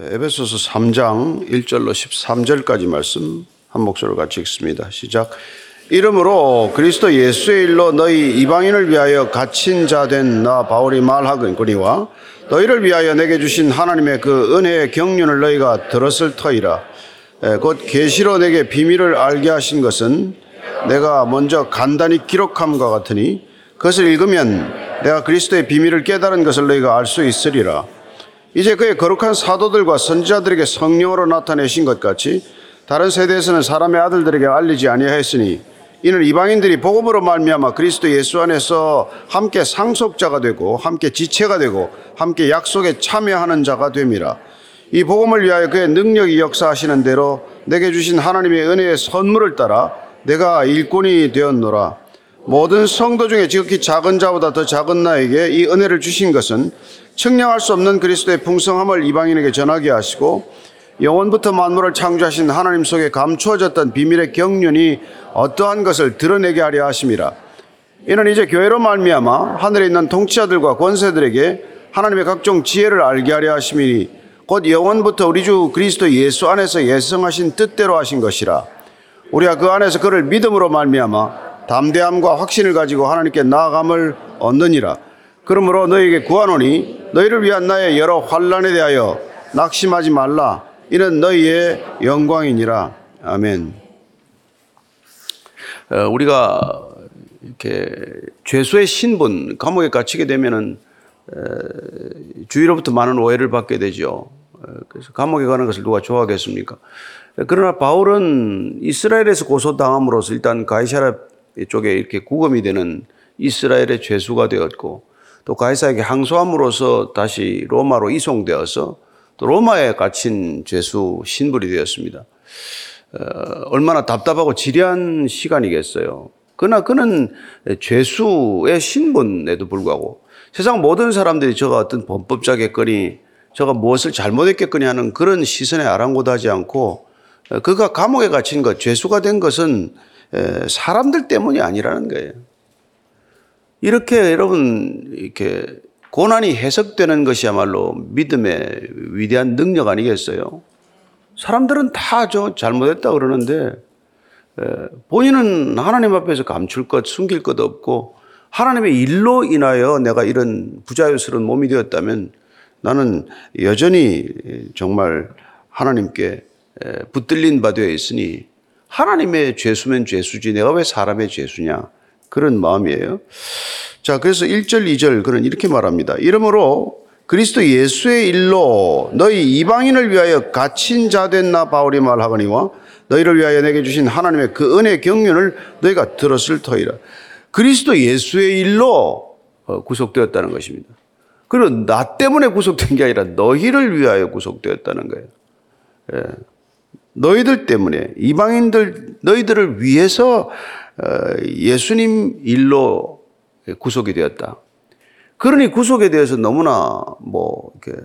에베소서 3장 1절로 13절까지 말씀 한 목소리로 같이 읽습니다. 시작. 이름으로 그리스도 예수의 일로 너희 이방인을 위하여 갇힌 자 된 나 바울이 말하거니와 너희를 위하여 내게 주신 하나님의 그 은혜의 경륜을 너희가 들었을 터이라. 곧 계시로 내게 비밀을 알게 하신 것은 내가 먼저 간단히 기록함과 같으니 그것을 읽으면 내가 그리스도의 비밀을 깨달은 것을 너희가 알 수 있으리라. 이제 그의 거룩한 사도들과 선지자들에게 성령으로 나타내신 것 같이 다른 세대에서는 사람의 아들들에게 알리지 아니하였으니 이는 이방인들이 복음으로 말미암아 그리스도 예수 안에서 함께 상속자가 되고 함께 지체가 되고 함께 약속에 참여하는 자가 됨이라. 이 복음을 위하여 그의 능력이 역사하시는 대로 내게 주신 하나님의 은혜의 선물을 따라 내가 일꾼이 되었노라. 모든 성도 중에 지극히 작은 자보다 더 작은 나에게 이 은혜를 주신 것은 측량할 수 없는 그리스도의 풍성함을 이방인에게 전하게 하시고 영원부터 만물을 창조하신 하나님 속에 감추어졌던 비밀의 경륜이 어떠한 것을 드러내게 하려 하심이라. 이는 이제 교회로 말미암아 하늘에 있는 통치자들과 권세들에게 하나님의 각종 지혜를 알게 하려 하심이니 곧 영원부터 우리 주 그리스도 예수 안에서 예성하신 뜻대로 하신 것이라. 우리가 그 안에서 그를 믿음으로 말미암아 담대함과 확신을 가지고 하나님께 나아감을 얻느니라. 그러므로 너에게 구하노니 너희를 위한 나의 여러 환란에 대하여 낙심하지 말라. 이는 너희의 영광이니라. 아멘. 어, 우리가 이렇게 죄수의 신분 감옥에 갇히게 되면은 주위로부터 많은 오해를 받게 되죠. 그래서 감옥에 가는 것을 누가 좋아하겠습니까? 그러나 바울은 이스라엘에서 고소당함으로써 일단 가이사라 쪽에 이렇게 구금이 되는 이스라엘의 죄수가 되었고 또 가이사에게 항소함으로써 다시 로마로 이송되어서 또 로마에 갇힌 죄수 신분이 되었습니다. 어, 얼마나 답답하고 지리한 시간이겠어요. 그러나 그는 죄수의 신분에도 불구하고 세상 모든 사람들이 저가 어떤 범법자겠거니 저가 무엇을 잘못했겠거니 하는 그런 시선에 아랑곳하지 않고 그가 감옥에 갇힌 것, 죄수가 된 것은 사람들 때문이 아니라는 거예요. 이렇게 여러분 이렇게 고난이 해석되는 것이야말로 믿음의 위대한 능력 아니겠어요? 사람들은 다 저 잘못했다 그러는데 본인은 하나님 앞에서 감출 것, 숨길 것 없고 하나님의 일로 인하여 내가 이런 부자유스러운 몸이 되었다면 나는 여전히 정말 하나님께 붙들린 바 되어 있으니 하나님의 죄수면 죄수지 내가 왜 사람의 죄수냐 그런 마음이에요. 자, 그래서 1절, 2절 그는 이렇게 말합니다. 이러므로 그리스도 예수의 일로 너희 이방인을 위하여 갇힌 자된나 바울이 말하거니와 너희를 위하여 내게 주신 하나님의 그 은혜 경륜을 너희가 들었을 터이라. 그리스도 예수의 일로 어, 구속되었다는 것입니다. 그리고 나 때문에 구속된 게 아니라 너희를 위하여 구속되었다는 거예요. 예. 너희들 때문에 이방인들 너희들을 위해서 어, 예수님 일로 구속이 되었다. 그러니 구속에 대해서 너무나 뭐 이렇게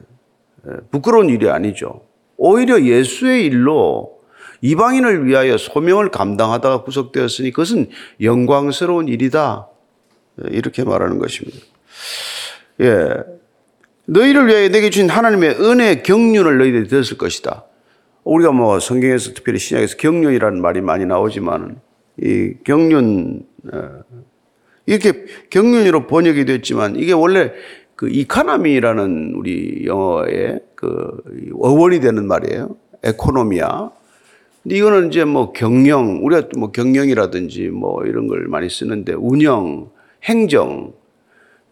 부끄러운 일이 아니죠. 오히려 예수의 일로 이방인을 위하여 소명을 감당하다가 구속되었으니 그것은 영광스러운 일이다. 이렇게 말하는 것입니다. 예. 너희를 위하여 내게 주신 하나님의 은혜 경륜을 너희들이 들었을 것이다. 우리가 뭐 성경에서 특별히 신약에서 경륜이라는 말이 많이 나오지만 이 경륜 어, 이렇게 경륜으로 번역이 됐지만 이게 원래 그 이카나미라는 우리 영어의 그 어원이 되는 말이에요. 에코노미아. 근데 이거는 이제 뭐 경영, 우리가 뭐 경영이라든지 뭐 이런 걸 많이 쓰는데 운영, 행정,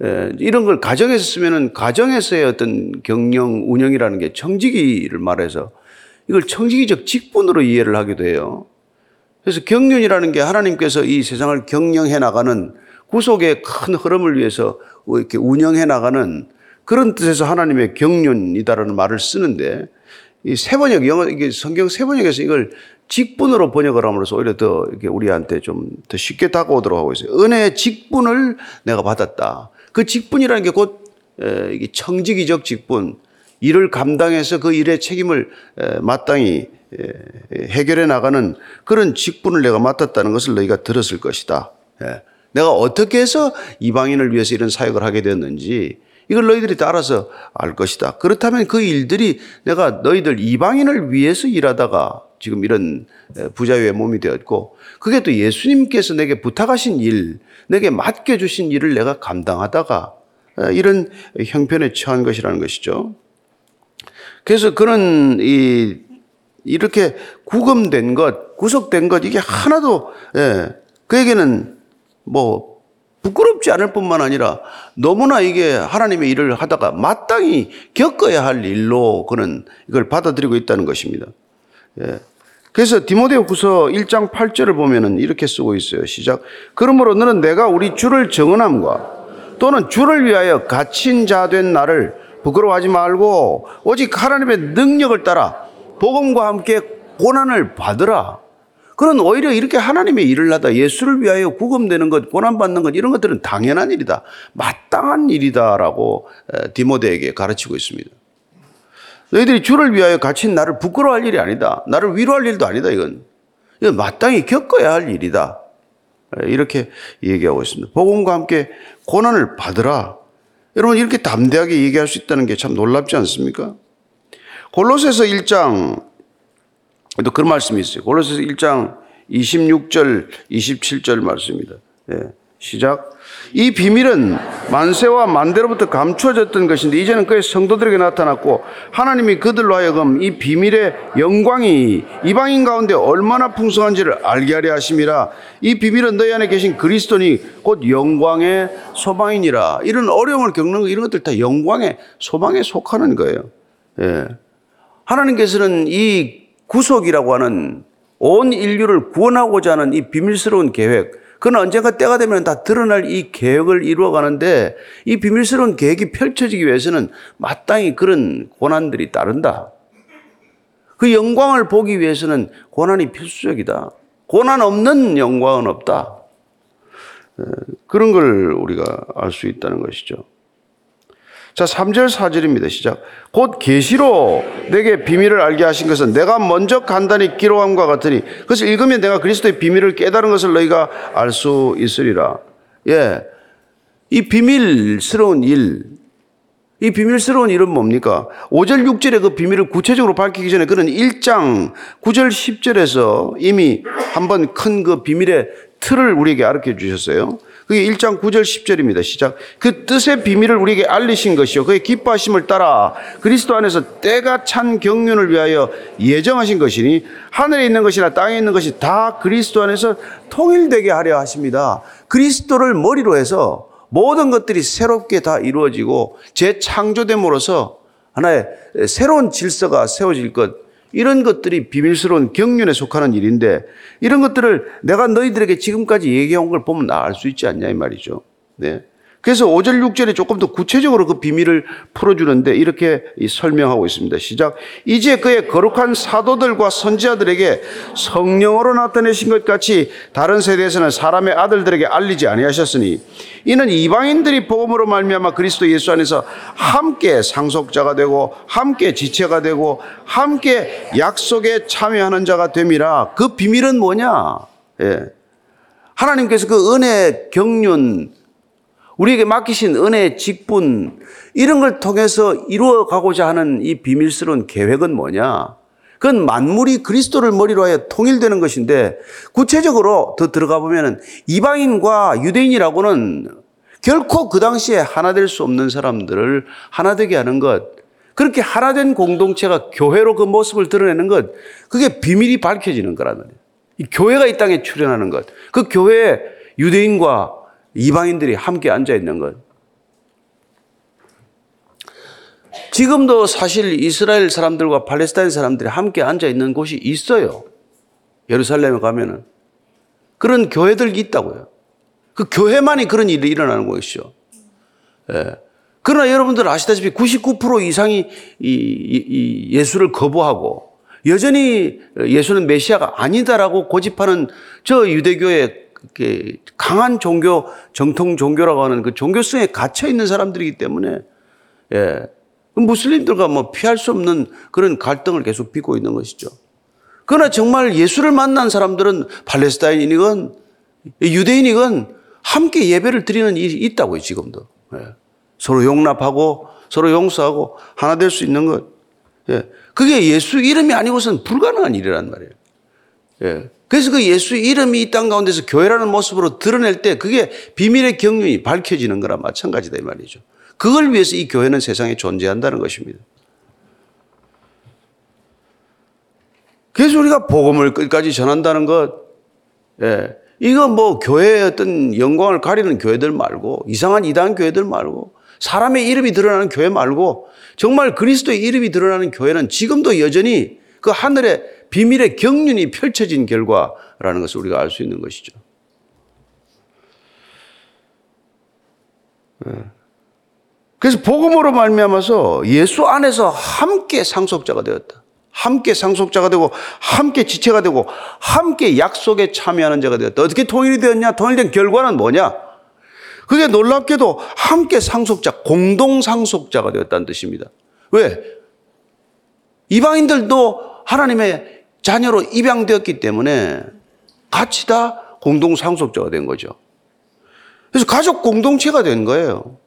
에, 이런 걸 가정에서 쓰면은 가정에서의 어떤 경영, 운영이라는 게 청지기를 말해서 이걸 청지기적 직분으로 이해를 하기도 해요. 그래서 경륜이라는 게 하나님께서 이 세상을 경영해 나가는 구속의 큰 흐름을 위해서 이렇게 운영해 나가는 그런 뜻에서 하나님의 경륜이다라는 말을 쓰는데 이 세번역 영어 이게 성경 세번역에서 이걸 직분으로 번역을 함으로써 오히려 더 이렇게 우리한테 좀 더 쉽게 다가오도록 하고 있어요. 은혜의 직분을 내가 받았다. 그 직분이라는 게 곧 청지기적 직분, 일을 감당해서 그 일의 책임을 마땅히 해결해 나가는 그런 직분을 내가 맡았다는 것을 너희가 들었을 것이다. 예. 내가 어떻게 해서 이방인을 위해서 이런 사역을 하게 됐는지 이걸 너희들이 따라서 알 것이다. 그렇다면 그 일들이 내가 너희들 이방인을 위해서 일하다가 지금 이런 부자유의 몸이 되었고 그게 또 예수님께서 내게 부탁하신 일, 내게 맡겨주신 일을 내가 감당하다가 이런 형편에 처한 것이라는 것이죠. 그래서 그는 이 이렇게 구금된 것, 구속된 것 이게 하나도 예, 그에게는 뭐 부끄럽지 않을 뿐만 아니라 너무나 이게 하나님의 일을 하다가 마땅히 겪어야 할 일로 그는 이걸 받아들이고 있다는 것입니다. 예. 그래서 디모데후 후서 1장 8절을 보면은 이렇게 쓰고 있어요. 시작. 그러므로 너는 내가 우리 주를 정언함과 또는 주를 위하여 갇힌 자 된 나를 부끄러워하지 말고 오직 하나님의 능력을 따라 복음과 함께 고난을 받으라. 그는 오히려 이렇게 하나님의 일을 하다 예수를 위하여 구금되는 것, 고난받는 것 이런 것들은 당연한 일이다. 마땅한 일이다라고 디모데에게 가르치고 있습니다. 너희들이 주를 위하여 갇힌 나를 부끄러워할 일이 아니다. 나를 위로할 일도 아니다. 이건. 이건 마땅히 겪어야 할 일이다. 이렇게 얘기하고 있습니다. 복음과 함께 고난을 받으라. 여러분 이렇게 담대하게 얘기할 수 있다는 게 참 놀랍지 않습니까? 골로새서 1장 또 그런 말씀이 있어요. 골로새서 1장 26절 27절 말씀입니다. 네. 시작. 이 비밀은 만세와 만대로부터 감추어졌던 것인데 이제는 그의 성도들에게 나타났고 하나님이 그들로 하여금 이 비밀의 영광이 이방인 가운데 얼마나 풍성한지를 알게 하려 하심이라 이 비밀은 너희 안에 계신 그리스도니 곧 영광의 소망이니라 이런 어려움을 겪는 거 이런 것들 다 영광의 소망에 속하는 거예요. 예. 하나님께서는 이 구속이라고 하는 온 인류를 구원하고자 하는 이 비밀스러운 계획 그는 언젠가 때가 되면 다 드러날 이 계획을 이루어가는데 이 비밀스러운 계획이 펼쳐지기 위해서는 마땅히 그런 고난들이 따른다. 그 영광을 보기 위해서는 고난이 필수적이다. 고난 없는 영광은 없다. 그런 걸 우리가 알 수 있다는 것이죠. 자, 3절 4절입니다. 시작. 곧 계시로 내게 비밀을 알게 하신 것은 내가 먼저 간단히 기록함과 같으니 그것을 읽으면 내가 그리스도의 비밀을 깨달은 것을 너희가 알 수 있으리라. 예. 이 비밀스러운 일, 이 비밀스러운 일은 뭡니까? 5절, 6절에 그 비밀을 구체적으로 밝히기 전에 그는 1장 9절, 10절에서 이미 한번 큰 그 비밀의 틀을 우리에게 알려 주셨어요. 그게 1장 9절 10절입니다. 시작. 그 뜻의 비밀을 우리에게 알리신 것이요. 그의 기뻐하심을 따라 그리스도 안에서 때가 찬 경륜을 위하여 예정하신 것이니 하늘에 있는 것이나 땅에 있는 것이 다 그리스도 안에서 통일되게 하려 하십니다. 그리스도를 머리로 해서 모든 것들이 새롭게 다 이루어지고 재창조됨으로써 하나의 새로운 질서가 세워질 것, 이런 것들이 비밀스러운 경륜에 속하는 일인데 이런 것들을 내가 너희들에게 지금까지 얘기한 걸 보면 알 수 있지 않냐 이 말이죠. 네. 그래서 5절, 6절에 조금 더 구체적으로 그 비밀을 풀어주는데 이렇게 설명하고 있습니다. 시작. 이제 그의 거룩한 사도들과 선지자들에게 성령으로 나타내신 것 같이 다른 세대에서는 사람의 아들들에게 알리지 아니하셨으니 이는 이방인들이 복음으로 말미암아 그리스도 예수 안에서 함께 상속자가 되고 함께 지체가 되고 함께 약속에 참여하는 자가 됨이라 그 비밀은 뭐냐? 예. 하나님께서 그 은혜 경륜 우리에게 맡기신 은혜의 직분, 이런 걸 통해서 이루어가고자 하는 이 비밀스러운 계획은 뭐냐? 그건 만물이 그리스도를 머리로 하여 통일되는 것인데, 구체적으로 더 들어가 보면 이방인과 유대인이라고는 결코 그 당시에 하나 될 수 없는 사람들을 하나 되게 하는 것, 그렇게 하나 된 공동체가 교회로 그 모습을 드러내는 것, 그게 비밀이 밝혀지는 거라는 거예요. 이 교회가 이 땅에 출현하는 것, 그 교회에 유대인과 이방인들이 함께 앉아 있는 것. 지금도 사실 이스라엘 사람들과 팔레스타인 사람들이 함께 앉아 있는 곳이 있어요. 예루살렘에 가면은. 그런 교회들이 있다고요. 그 교회만이 그런 일이 일어나는 것이죠. 예. 그러나 여러분들 아시다시피 99% 이상이 이, 이, 이 예수를 거부하고 여전히 예수는 메시아가 아니다라고 고집하는 저 유대교의 강한 종교, 정통 종교라고 하는 그 종교성에 갇혀 있는 사람들이기 때문에, 예. 무슬림들과 뭐 피할 수 없는 그런 갈등을 계속 빚고 있는 것이죠. 그러나 정말 예수를 만난 사람들은 팔레스타인이건 유대인이건 함께 예배를 드리는 일이 있다고요, 지금도. 예. 서로 용납하고 서로 용서하고 하나 될 수 있는 것. 예. 그게 예수 이름이 아니고서는 불가능한 일이란 말이에요. 예. 그래서 그 예수 이름이 이 땅 가운데서 교회라는 모습으로 드러낼 때 그게 비밀의 경륜이 밝혀지는 거랑 마찬가지다 이 말이죠. 그걸 위해서 이 교회는 세상에 존재한다는 것입니다. 그래서 우리가 복음을 끝까지 전한다는 것, 예. 이거 뭐 교회의 어떤 영광을 가리는 교회들 말고 이상한 이단 교회들 말고 사람의 이름이 드러나는 교회 말고 정말 그리스도의 이름이 드러나는 교회는 지금도 여전히 그 하늘의 비밀의 경륜이 펼쳐진 결과라는 것을 우리가 알 수 있는 것이죠. 예. 그래서 복음으로 말미암아서 예수 안에서 함께 상속자가 되었다. 함께 상속자가 되고 함께 지체가 되고 함께 약속에 참여하는 자가 되었다. 어떻게 통일이 되었냐? 통일된 결과는 뭐냐? 그게 놀랍게도 함께 상속자, 공동 상속자가 되었다는 뜻입니다. 왜? 이방인들도 하나님의 자녀로 입양되었기 때문에 같이 다 공동 상속자가 된 거죠. 그래서 가족 공동체가 된 거예요.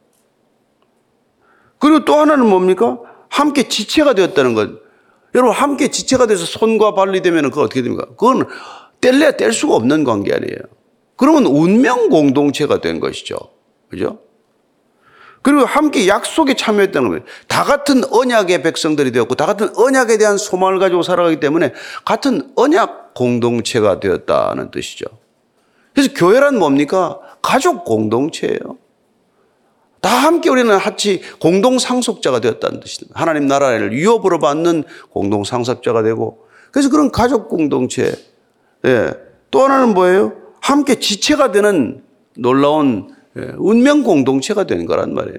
그리고 또 하나는 뭡니까? 함께 지체가 되었다는 것. 여러분, 함께 지체가 돼서 손과 발이 되면 그거 어떻게 됩니까? 그건 뗄래야 뗄 수가 없는 관계 아니에요. 그러면 운명 공동체가 된 것이죠. 그죠? 그리고 함께 약속에 참여했다는 거예요. 다 같은 언약의 백성들이 되었고, 다 같은 언약에 대한 소망을 가지고 살아가기 때문에 같은 언약 공동체가 되었다는 뜻이죠. 그래서 교회란 뭡니까? 가족 공동체예요. 다 함께 우리는 같이 공동 상속자가 되었다는 뜻입니다. 하나님 나라를 유업으로 받는 공동 상속자가 되고 그래서 그런 가족 공동체. 예. 또 하나는 뭐예요? 함께 지체가 되는 놀라운 예, 운명 공동체가 되는 거란 말이에요.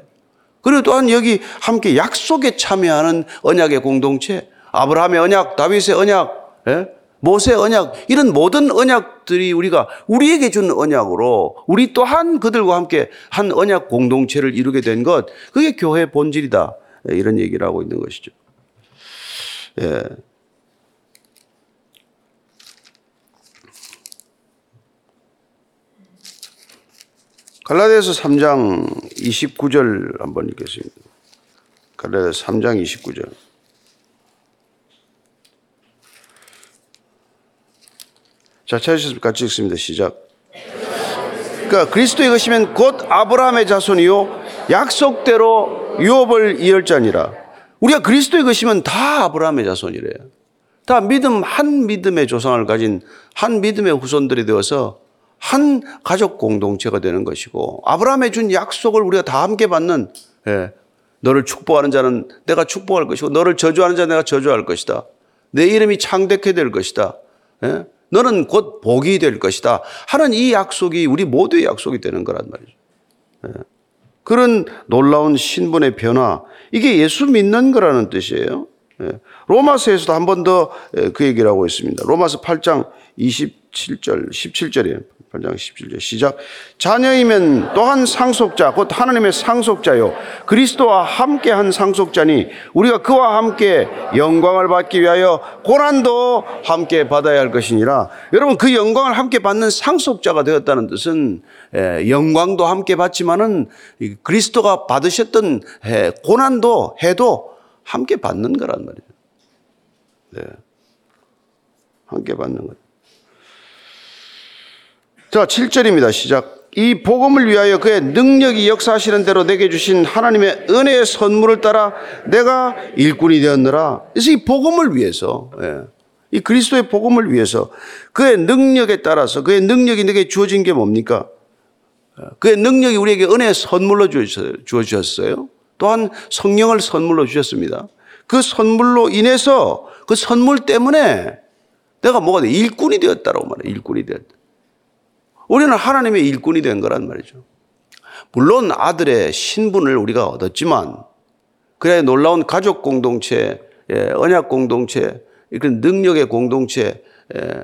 그리고 또한 여기 함께 약속에 참여하는 언약의 공동체, 아브라함의 언약, 다윗의 언약, 예? 모세 언약 이런 모든 언약들이 우리가 우리에게 준 언약으로 우리 또한 그들과 함께 한 언약 공동체를 이루게 된 것 그게 교회 본질이다 이런 얘기를 하고 있는 것이죠. 예. 갈라디아서 3장 29절 한번 읽겠습니다. 갈라디아서 3장 29절. 자, 찾으셨습니까? 같이 읽습니다. 시작. 그러니까 그리스도에 것이면 곧 아브라함의 자손이요 약속대로 유업을 이을 자니라. 우리가 그리스도에 것이면 다 아브라함의 자손이래요. 다 믿음 한 믿음의 조상을 가진 한 믿음의 후손들이 되어서 한 가족 공동체가 되는 것이고 아브라함의 준 약속을 우리가 다 함께 받는 예, 너를 축복하는 자는 내가 축복할 것이고 너를 저주하는 자는 내가 저주할 것이다. 내 이름이 창대케 될 것이다. 예? 너는 곧 복이 될 것이다. 하는 이 약속이 우리 모두의 약속이 되는 거란 말이죠. 예. 그런 놀라운 신분의 변화, 이게 예수 믿는 거라는 뜻이에요. 예. 로마서에서도 한 번 더 그 얘기를 하고 있습니다. 로마서 8장 27절, 17절이에요. 8장 17절 시작. 자녀이면 또한 상속자, 곧 하나님의 상속자요. 그리스도와 함께 한 상속자니 우리가 그와 함께 영광을 받기 위하여 고난도 함께 받아야 할 것이니라. 여러분 그 영광을 함께 받는 상속자가 되었다는 뜻은 예, 영광도 함께 받지만은 그리스도가 받으셨던 예, 고난도 해도 함께 받는 거란 말이에요. 네. 함께 받는 것. 자, 7절입니다. 시작. 이 복음을 위하여 그의 능력이 역사하시는 대로 내게 주신 하나님의 은혜의 선물을 따라 내가 일꾼이 되었느라. 그래서 이 복음을 위해서, 예. 이 그리스도의 복음을 위해서 그의 능력에 따라서 그의 능력이 내게 주어진 게 뭡니까? 그의 능력이 우리에게 은혜의 선물로 주어주셨어요. 또한 성령을 선물로 주셨습니다. 그 선물로 인해서 그 선물 때문에 내가 뭐가 돼? 일꾼이 되었다라고 말해 일꾼이 되었다. 우리는 하나님의 일꾼이 된 거란 말이죠. 물론 아들의 신분을 우리가 얻었지만 그래 놀라운 가족 공동체, 예, 언약 공동체, 그런 능력의 공동체, 예,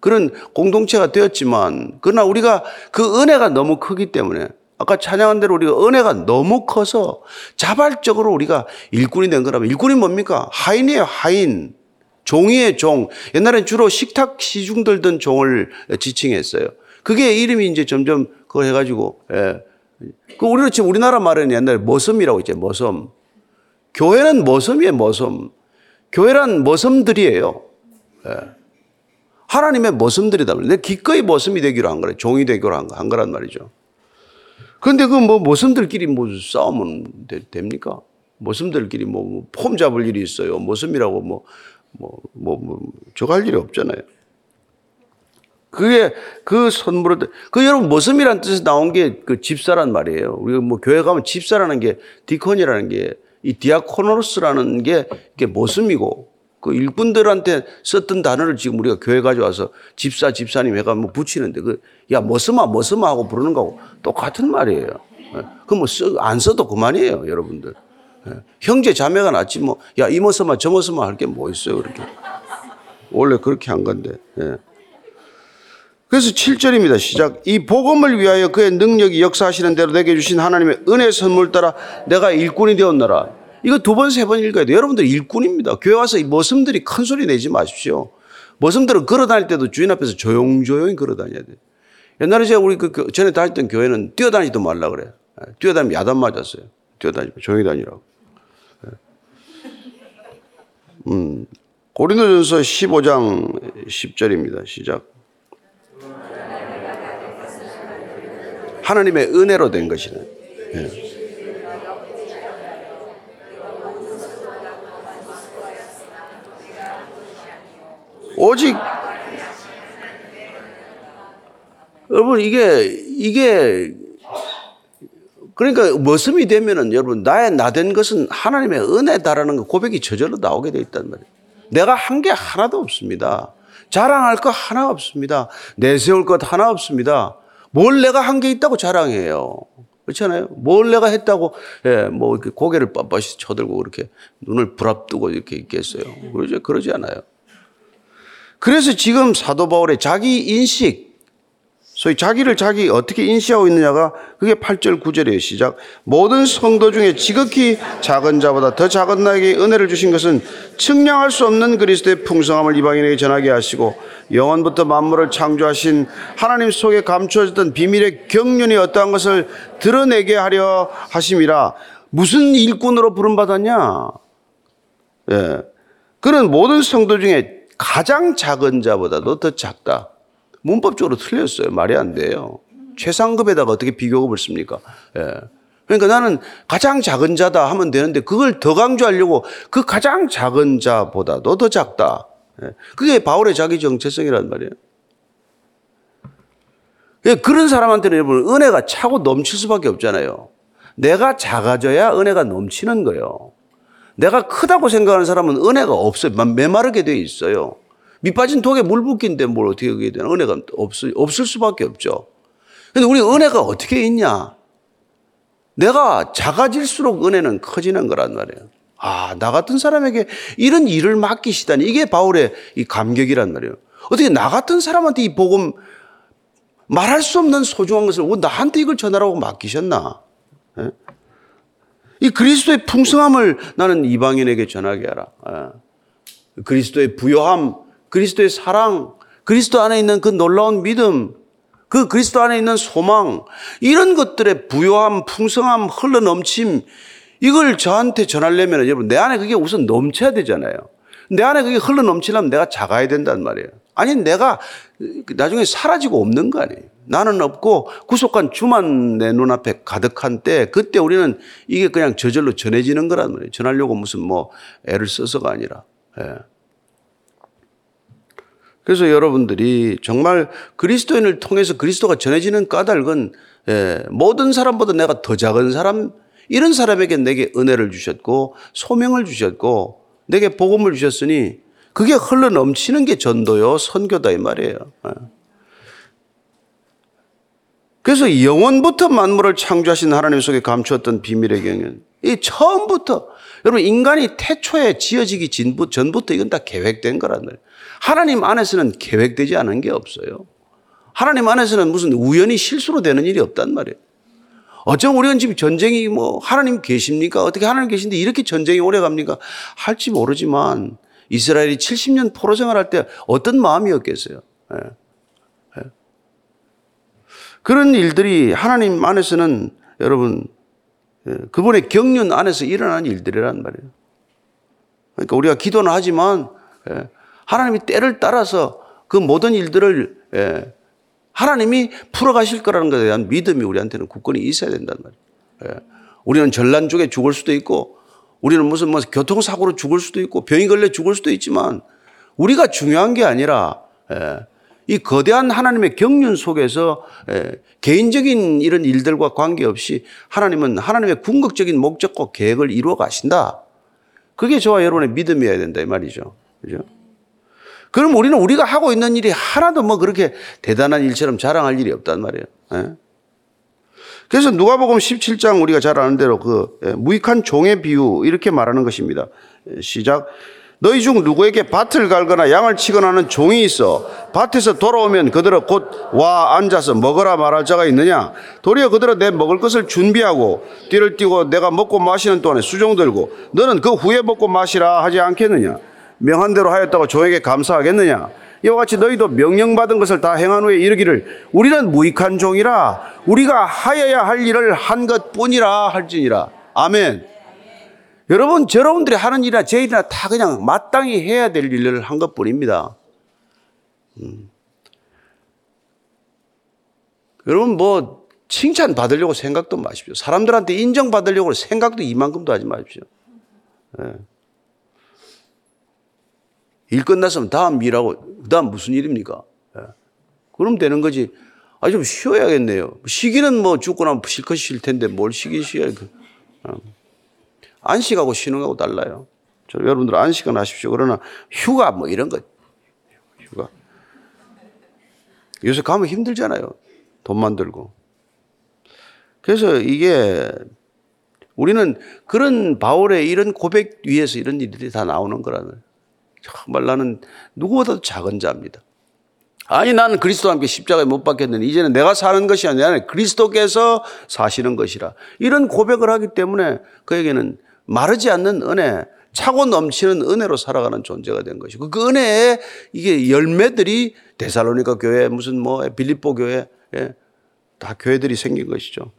그런 공동체가 되었지만 그러나 우리가 그 은혜가 너무 크기 때문에 아까 찬양한 대로 우리가 은혜가 너무 커서 자발적으로 우리가 일꾼이 된 거라면 일꾼이 뭡니까? 하인이에요, 하인. 종이의 종. 옛날엔 주로 식탁 시중 들던 종을 지칭했어요. 그게 이름이 이제 점점 그거 해가지고, 예, 그 우리는 지금 우리나라 말에는 옛날에 머슴이라고 있죠. 머슴. 교회는 머슴이에요. 머슴. 교회란 머슴들이에요. 예. 하나님의 머슴들이다. 내 기꺼이 머슴이 되기로 한 거래. 종이 되기로 한, 거, 한 거란 말이죠. 그런데 그뭐 머슴들끼리 뭐 싸우면 되, 됩니까? 머슴들끼리 뭐, 뭐, 폼 잡을 일이 있어요. 머슴이라고 뭐, 뭐, 뭐, 뭐, 할 일이 없잖아요. 그게 그 선물을, 그 여러분 머슴이란 뜻에서 나온 게 그 집사란 말이에요. 우리가 뭐 교회 가면 집사라는 게 디콘이라는 게 이 디아코노스라는 게 이게 머슴이고 그 일꾼들한테 썼던 단어를 지금 우리가 교회 가져와서 집사, 집사님 해가 뭐 붙이는데 그, 야, 머슴아, 머슴아 하고 부르는 거하고 똑같은 말이에요. 그뭐 안 써도 그만이에요, 여러분들. 예. 형제 자매가 낫지 뭐, 야, 이 머슴아, 저 머슴아 할게 뭐 있어요, 그렇게. 원래 그렇게 한 건데. 예. 그래서 7절입니다. 시작. 이 복음을 위하여 그의 능력이 역사하시는 대로 내게 주신 하나님의 은혜 선물 따라 내가 일꾼이 되었노라. 이거 두 번, 세 번 읽어야 돼요. 여러분들 일꾼입니다. 교회 와서 이 머슴들이 큰 소리 내지 마십시오. 머슴들은 걸어 다닐 때도 주인 앞에서 조용조용히 걸어 다녀야 돼요. 옛날에 제가 우리 그 전에 다녔던 교회는 뛰어다니도 말라 그래. 예, 뛰어다니면 야단 맞았어요. 뛰어다니면 조용히 다니라고. 예. 음, 고린도전서 15장 10절입니다. 시작. 하나님의 은혜로 된 것이네. 예. 오직 여러분 이게 이게 그러니까 머슴이 되면은 여러분 나의 나된 것은 하나님의 은혜다라는 거 고백이 저절로 나오게 돼 있단 말이에요. 내가 한 게 하나도 없습니다. 자랑할 것 하나 없습니다. 내세울 것 하나 없습니다. 뭘 내가 한 게 있다고 자랑해요. 그렇잖아요. 뭘 내가 했다고, 예, 뭐, 이렇게 고개를 빳빳이 쳐들고 그렇게 눈을 부랍뜨고 이렇게 있겠어요. 그러지, 그러지 않아요. 그래서 지금 사도 바울의 자기 인식, 소위 자기를 자기 어떻게 인식하고 있느냐가 그게 8절 9절이에요. 시작. 모든 성도 중에 지극히 작은 자보다 더 작은 나에게 은혜를 주신 것은 측량할 수 없는 그리스도의 풍성함을 이방인에게 전하게 하시고 영원부터 만물을 창조하신 하나님 속에 감추어졌던 비밀의 경륜이 어떠한 것을 드러내게 하려 하심이라 무슨 일꾼으로 부름받았냐? 예. 그는 모든 성도 중에 가장 작은 자보다도 더 작다. 문법적으로 틀렸어요. 말이 안 돼요. 최상급에다가 어떻게 비교급을 씁니까? 예. 그러니까 나는 가장 작은 자다 하면 되는데 그걸 더 강조하려고 그 가장 작은 자보다도 더 작다. 예. 그게 바울의 자기 정체성이란 말이에요. 예, 그런 사람한테는 여러분 은혜가 차고 넘칠 수밖에 없잖아요. 내가 작아져야 은혜가 넘치는 거예요. 내가 크다고 생각하는 사람은 은혜가 없어요. 메마르게 돼 있어요. 밑빠진 독에 물 붓기인데 뭘 어떻게 그게 되나? 은혜가 없을, 없을 수밖에 없죠. 근데 우리 은혜가 어떻게 있냐? 내가 작아질수록 은혜는 커지는 거란 말이에요. 아, 나 같은 사람에게 이런 일을 맡기시다니. 이게 바울의 이 감격이란 말이에요. 어떻게 나 같은 사람한테 이 복음 말할 수 없는 소중한 것을 나한테 이걸 전하라고 맡기셨나? 예? 이 그리스도의 풍성함을 나는 이방인에게 전하게 하라. 예. 그리스도의 부요함, 그리스도의 사랑, 그리스도 안에 있는 그 놀라운 믿음, 그 그리스도 안에 있는 소망, 이런 것들의 부요함, 풍성함, 흘러 넘침, 이걸 저한테 전하려면 여러분, 내 안에 그게 우선 넘쳐야 되잖아요. 내 안에 그게 흘러 넘치려면 내가 작아야 된단 말이에요. 아니, 내가 나중에 사라지고 없는 거 아니에요. 나는 없고 구속한 주만 내 눈앞에 가득한 때, 그때 우리는 이게 그냥 저절로 전해지는 거란 말이에요. 전하려고 무슨 뭐 애를 써서가 아니라. 예. 그래서 여러분들이 정말 그리스도인을 통해서 그리스도가 전해지는 까닭은 예, 모든 사람보다 내가 더 작은 사람 이런 사람에게 내게 은혜를 주셨고 소명을 주셨고 내게 복음을 주셨으니 그게 흘러 넘치는 게 전도요 선교다 이 말이에요. 예. 그래서 영원부터 만물을 창조하신 하나님 속에 감추었던 비밀의 경연 이 처음부터 여러분 인간이 태초에 지어지기 전부터 이건 다 계획된 거란 말이에요. 하나님 안에서는 계획되지 않은 게 없어요. 하나님 안에서는 무슨 우연히 실수로 되는 일이 없단 말이에요. 어쩜 우리는 지금 전쟁이 뭐 하나님 계십니까? 어떻게 하나님 계신데 이렇게 전쟁이 오래 갑니까? 할지 모르지만 이스라엘이 70년 포로 생활할 때 어떤 마음이었겠어요? 예. 예. 그런 일들이 하나님 안에서는 여러분 예, 그분의 경륜 안에서 일어나는 일들이란 말이에요. 그러니까 우리가 기도는 하지만 예, 하나님이 때를 따라서 그 모든 일들을 예, 하나님이 풀어가실 거라는 것에 대한 믿음이 우리한테는 굳건히 있어야 된단 말이에요. 우리는 전란 중에 죽을 수도 있고 우리는 무슨 뭐 교통사고로 죽을 수도 있고 병이 걸려 죽을 수도 있지만 우리가 중요한 게 아니라 이 거대한 하나님의 경륜 속에서 개인적인 이런 일들과 관계없이 하나님은 하나님의 궁극적인 목적과 계획을 이루어 가신다. 그게 저와 여러분의 믿음이어야 된다 이 말이죠. 그죠? 그럼 우리는 우리가 하고 있는 일이 하나도 뭐 그렇게 대단한 일처럼 자랑할 일이 없단 말이에요. 예? 그래서 누가복음 17장 우리가 잘 아는 대로 그 예, 무익한 종의 비유 이렇게 말하는 것입니다. 예, 시작. 너희 중 누구에게 밭을 갈거나 양을 치거나 하는 종이 있어. 밭에서 돌아오면 그대로 곧와 앉아서 먹으라 말할 자가 있느냐? 도리어 그대로 내 먹을 것을 준비하고 뒤를 띄고 내가 먹고 마시는 동안에 수종 들고 너는 그 후에 먹고 마시라 하지 않겠느냐? 명한 대로 하였다고 종에게 감사하겠느냐? 이와 같이 너희도 명령받은 것을 다 행한 후에 이르기를 우리는 무익한 종이라. 우리가 하여야 할 일을 한 것뿐이라 할지니라. 아멘 여러분, 여러분들이 하는 일이나 제 일이나 다 그냥 마땅히 해야 될 일을 한 것 뿐입니다. 음. 여러분, 뭐, 칭찬 받으려고 생각도 마십시오. 사람들한테 인정받으려고 생각도 이만큼도 하지 마십시오. 네. 일 끝났으면 다음 일하고, 그 다음 무슨 일입니까? 네. 그럼 되는 거지. 아, 좀 쉬어야겠네요. 쉬기는 뭐 죽고 나면 실컷 쉴 텐데 뭘 쉬기 쉬어야. 어. 안식하고 쉬는 거하고 달라요. 저 여러분들 안식은 하십시오. 그러나 휴가 뭐 이런 거 휴가 요새 가면 힘들잖아요. 돈만 들고. 그래서 이게 우리는 그런 바울의 이런 고백 위에서 이런 일들이 다 나오는 거라는 정말 나는 누구보다도 작은 자입니다. 아니 나는 그리스도와 함께 십자가에 못 박혔는데 이제는 내가 사는 것이 아니라 그리스도께서 사시는 것이라 이런 고백을 하기 때문에 그에게는 마르지 않는 은혜, 차고 넘치는 은혜로 살아가는 존재가 된 것이고 그 은혜에 이게 열매들이 데살로니가 교회 무슨 뭐 빌립보 교회 예, 다 교회들이 생긴 것이죠.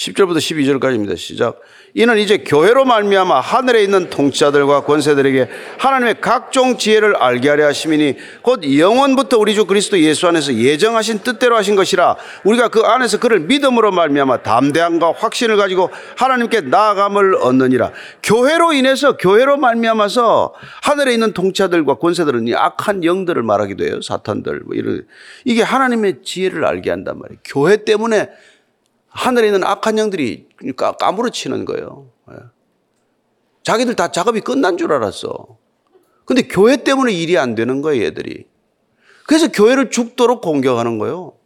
10절부터 12절까지입니다. 시작. 이는 이제 교회로 말미암아 하늘에 있는 통치자들과 권세들에게 하나님의 각종 지혜를 알게 하려 하심이니 곧 영원부터 우리 주 그리스도 예수 안에서 예정하신 뜻대로 하신 것이라 우리가 그 안에서 그를 믿음으로 말미암아 담대함과 확신을 가지고 하나님께 나아감을 얻느니라. 교회로 인해서 교회로 말미암아서 하늘에 있는 통치자들과 권세들은 이 악한 영들을 말하기도 해요. 사탄들 뭐 이런 이게 하나님의 지혜를 알게 한단 말이에요. 교회 때문에 하늘에 있는 악한 영들이 까무러치는 거예요. 예. 자기들 다 작업이 끝난 줄 알았어. 근데 교회 때문에 일이 안 되는 거예요, 얘들이. 그래서 교회를 죽도록 공격하는 거예요.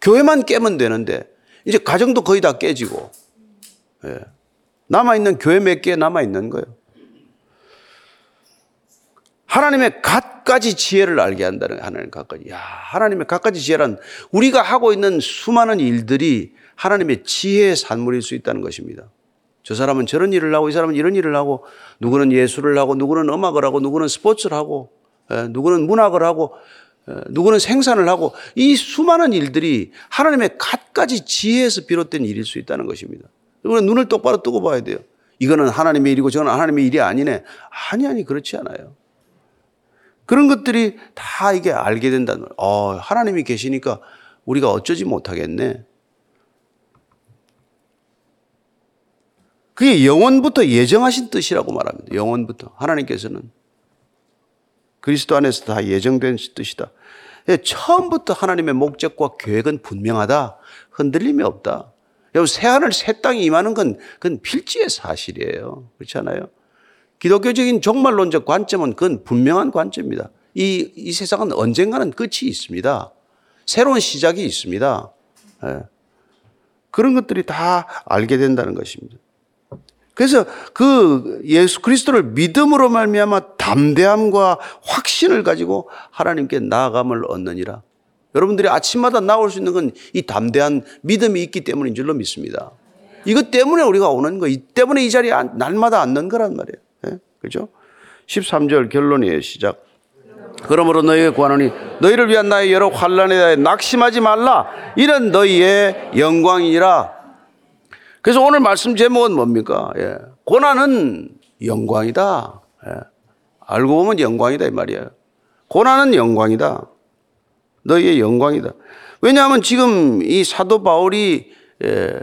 교회만 깨면 되는데, 이제 가정도 거의 다 깨지고, 예. 남아있는 교회 몇 개 남아있는 거예요. 하나님의 갖가지 지혜를 알게 한다는 하나님 갖가지. 야, 하나님의 갖가지 지혜란 우리가 하고 있는 수많은 일들이 하나님의 지혜의 산물일 수 있다는 것입니다. 저 사람은 저런 일을 하고 이 사람은 이런 일을 하고 누구는 예술을 하고 누구는 음악을 하고 누구는 스포츠를 하고 예, 누구는 문학을 하고 예, 누구는 생산을 하고 이 수많은 일들이 하나님의 갖가지 지혜에서 비롯된 일일 수 있다는 것입니다. 우리는 눈을 똑바로 뜨고 봐야 돼요. 이거는 하나님의 일이고 저건 하나님의 일이 아니네. 아니 아니 그렇지 않아요. 그런 것들이 다 이게 알게 된다는 거예요. 어, 하나님이 계시니까 우리가 어쩌지 못하겠네. 그게 영원부터 예정하신 뜻이라고 말합니다. 영원부터. 하나님께서는 그리스도 안에서 다 예정된 뜻이다. 예, 처음부터 하나님의 목적과 계획은 분명하다. 흔들림이 없다. 여러분, 새하늘, 새 땅이 임하는 건 그건 필지의 사실이에요. 그렇지 않아요? 기독교적인 종말론적 관점은 그건 분명한 관점입니다. 이, 이 세상은 언젠가는 끝이 있습니다. 새로운 시작이 있습니다. 예. 그런 것들이 다 알게 된다는 것입니다. 그래서 그 예수 그리스도를 믿음으로 말미암아 담대함과 확신을 가지고 하나님께 나아감을 얻느니라. 여러분들이 아침마다 나올 수 있는 건 이 담대한 믿음이 있기 때문인 줄로 믿습니다. 이것 때문에 우리가 오는 거, 이 때문에 이 자리에 날마다 앉는 거란 말이에요. 네? 그죠? 13절 결론이에요. 시작. 그러므로 너희에게 구하노니 너희를 위한 나의 여러 환란에 대해 낙심하지 말라 이런 너희의 영광이라 그래서 오늘 말씀 제목은 뭡니까? 예. 고난은 영광이다. 예. 알고 보면 영광이다 이 말이에요. 고난은 영광이다. 너희의 영광이다. 왜냐하면 지금 이 사도 바울이 예,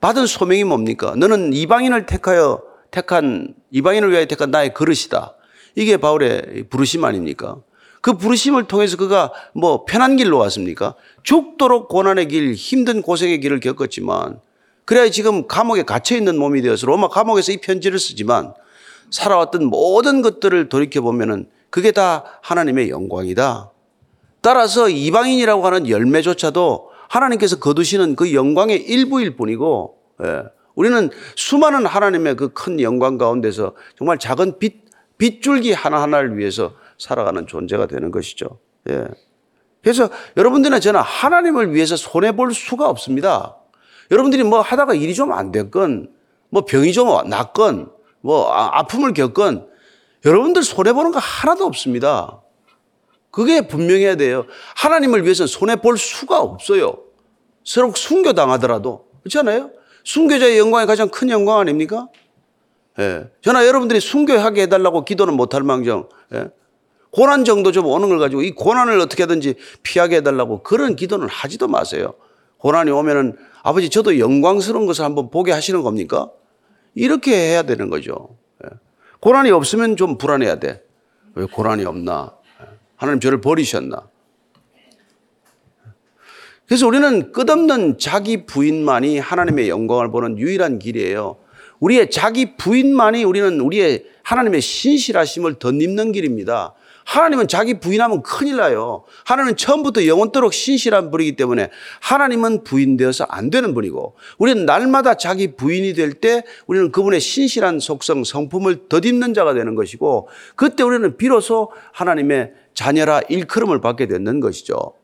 받은 소명이 뭡니까? 너는 이방인을 택하여 택한 이방인을 위하여 택한 나의 그릇이다. 이게 바울의 부르심 아닙니까? 그 부르심을 통해서 그가 뭐 편한 길로 왔습니까? 죽도록 고난의 길, 힘든 고생의 길을 겪었지만 그래야 지금 감옥에 갇혀 있는 몸이 되어서 로마 감옥에서 이 편지를 쓰지만 살아왔던 모든 것들을 돌이켜 보면은 그게 다 하나님의 영광이다. 따라서 이방인이라고 하는 열매조차도 하나님께서 거두시는 그 영광의 일부일 뿐이고, 예. 우리는 수많은 하나님의 그 큰 영광 가운데서 정말 작은 빛, 빗줄기 하나하나를 위해서 살아가는 존재가 되는 것이죠. 예. 그래서 여러분들이나 저는 하나님을 위해서 손해볼 수가 없습니다. 여러분들이 뭐 하다가 일이 좀 안 됐건, 뭐 병이 좀 났건, 뭐 아- 아픔을 겪건, 여러분들 손해보는 거 하나도 없습니다. 그게 분명해야 돼요. 하나님을 위해서는 손해볼 수가 없어요. 서로 순교당하더라도. 그렇지 않아요? 순교자의 영광이 가장 큰 영광 아닙니까? 예. 저나 여러분들이 순교하게 해달라고 기도는 못할 망정, 예. 고난 정도 좀 오는 걸 가지고 이 고난을 어떻게든지 피하게 해달라고 그런 기도는 하지도 마세요. 고난이 오면은 아버지 저도 영광스러운 것을 한번 보게 하시는 겁니까? 이렇게 해야 되는 거죠. 예. 고난이 없으면 좀 불안해야 돼. 왜 고난이 없나? 예. 하나님 저를 버리셨나? 그래서 우리는 끝없는 자기 부인만이 하나님의 영광을 보는 유일한 길이에요. 우리의 자기 부인만이 우리는 우리의 하나님의 신실하심을 덧입는 길입니다. 하나님은 자기 부인하면 큰일 나요. 하나님은 처음부터 영원토록 신실한 분이기 때문에 하나님은 부인되어서 안 되는 분이고 우리는 날마다 자기 부인이 될 때 우리는 그분의 신실한 속성, 성품을 덧입는 자가 되는 것이고 그때 우리는 비로소 하나님의 자녀라 일컬음을 받게 되는 것이죠.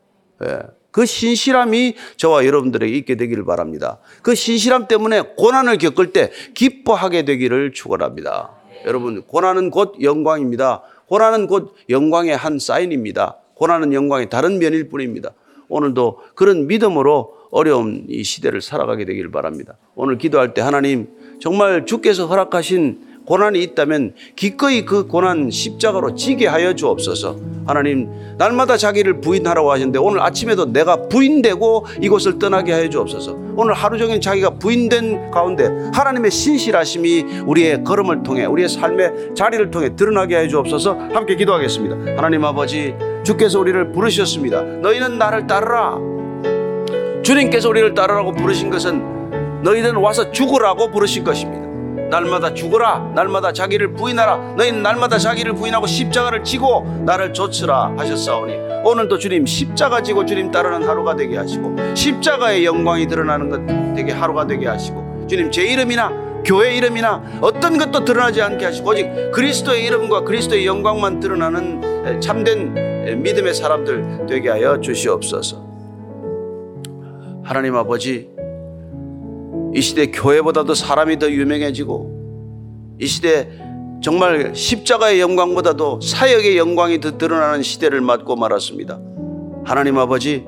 예. 그 신실함이 저와 여러분들에게 있게 되기를 바랍니다. 그 신실함 때문에 고난을 겪을 때 기뻐하게 되기를 축원합니다. 여러분 고난은 곧 영광입니다. 고난은 곧 영광의 한 사인입니다. 고난은 영광의 다른 면일 뿐입니다. 오늘도 그런 믿음으로 어려운 이 시대를 살아가게 되기를 바랍니다. 오늘 기도할 때 하나님 정말 주께서 허락하신 고난이 있다면 기꺼이 그 고난 십자가로 지게 하여 주옵소서. 하나님 날마다 자기를 부인하라고 하시는데 오늘 아침에도 내가 부인되고 이곳을 떠나게 하여 주옵소서. 오늘 하루 종일 자기가 부인된 가운데 하나님의 신실하심이 우리의 걸음을 통해 우리의 삶의 자리를 통해 드러나게 하여 주옵소서. 함께 기도하겠습니다. 하나님 아버지 주께서 우리를 부르셨습니다. 너희는 나를 따르라. 주님께서 우리를 따르라고 부르신 것은 너희는 와서 죽으라고 부르신 것입니다. 날마다 죽어라. 날마다 자기를 부인하라. 너희는 날마다 자기를 부인하고 십자가를 지고 나를 좇으라 하셨사오니 오늘도 주님 십자가 지고 주님 따르는 하루가 되게 하시고 십자가의 영광이 드러나는 것 되게 하루가 되게 하시고 주님 제 이름이나 교회 이름이나 어떤 것도 드러나지 않게 하시고 오직 그리스도의 이름과 그리스도의 영광만 드러나는 참된 믿음의 사람들 되게 하여 주시옵소서. 하나님 아버지 이 시대 교회보다도 사람이 더 유명해지고 이 시대 정말 십자가의 영광보다도 사역의 영광이 더 드러나는 시대를 맞고 말았습니다. 하나님 아버지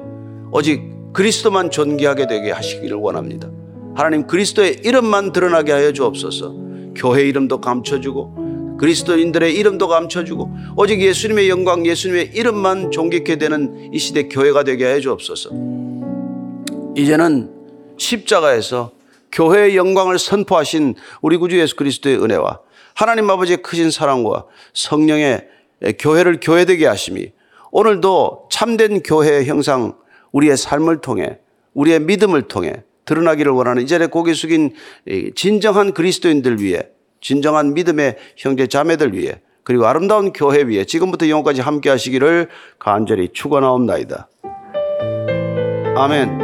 오직 그리스도만 존귀하게 되게 하시기를 원합니다. 하나님 그리스도의 이름만 드러나게 하여 주옵소서. 교회 이름도 감춰주고 그리스도인들의 이름도 감춰주고 오직 예수님의 영광 예수님의 이름만 존귀케 되는 이 시대 교회가 되게 하여 주옵소서. 이제는 십자가에서 교회의 영광을 선포하신 우리 구주 예수 그리스도의 은혜와 하나님 아버지의 크신 사랑과 성령의 교회를 교회되게 하심이 오늘도 참된 교회의 형상 우리의 삶을 통해 우리의 믿음을 통해 드러나기를 원하는 이 자리에 고개 숙인 진정한 그리스도인들 위해 진정한 믿음의 형제 자매들 위해 그리고 아름다운 교회 위에 지금부터 영원까지 함께 하시기를 간절히 축원하옵나이다. 아멘.